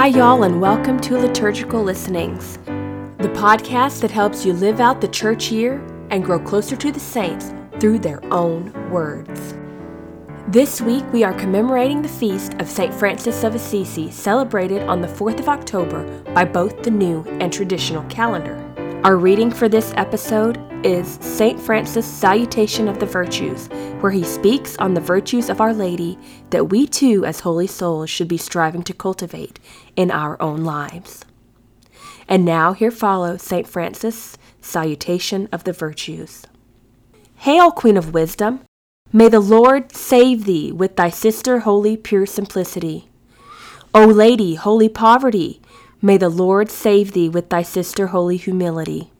Hi, y'all, and welcome to Liturgical Listenings, the podcast that helps you live out the church year and grow closer to the saints through their own words. This week, we are commemorating the feast of St. Francis of Assisi, celebrated on the 4th of October by both the new and traditional calendar. Our reading for this episode is St. Francis' Salutation of the Virtues, where he speaks on the virtues of Our Lady that we too, as holy souls, should be striving to cultivate in our own lives. And now here follows St. Francis' Salutation of the Virtues. Hail, Queen of Wisdom! May the Lord save thee with thy sister, holy, pure simplicity. O Lady, holy poverty! May the Lord save thee with thy sister, holy humility.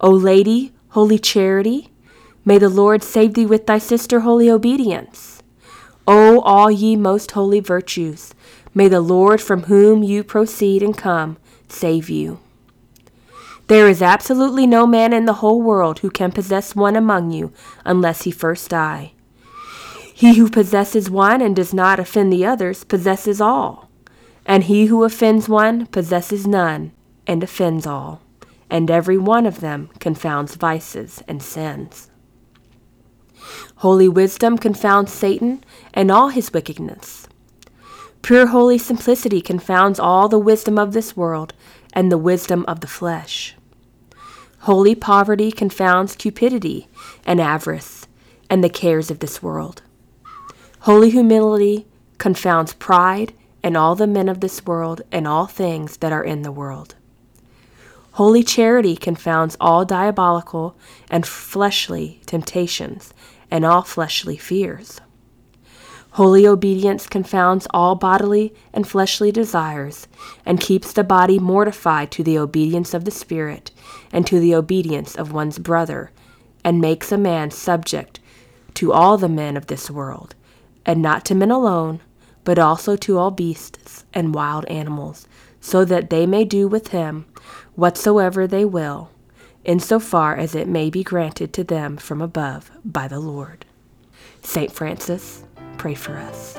O Lady, holy charity, may the Lord save thee with thy sister, holy obedience. O all ye most holy virtues, may the Lord from whom you proceed and come save you. There is absolutely no man in the whole world who can possess one among you unless he first die. He who possesses one and does not offend the others possesses all. And he who offends one possesses none, and offends all, and every one of them confounds vices and sins. Holy wisdom confounds Satan and all his wickedness. Pure holy simplicity confounds all the wisdom of this world and the wisdom of the flesh. Holy poverty confounds cupidity and avarice and the cares of this world. Holy humility confounds pride and all the men of this world and all things that are in the world. Holy charity confounds all diabolical and fleshly temptations and all fleshly fears. Holy obedience confounds all bodily and fleshly desires, and keeps the body mortified to the obedience of the Spirit and to the obedience of one's brother, and makes a man subject to all the men of this world, and not to men alone, but also to all beasts and wild animals, so that they may do with him whatsoever they will, in so far as it may be granted to them from above by the Lord. St. Francis, pray for us.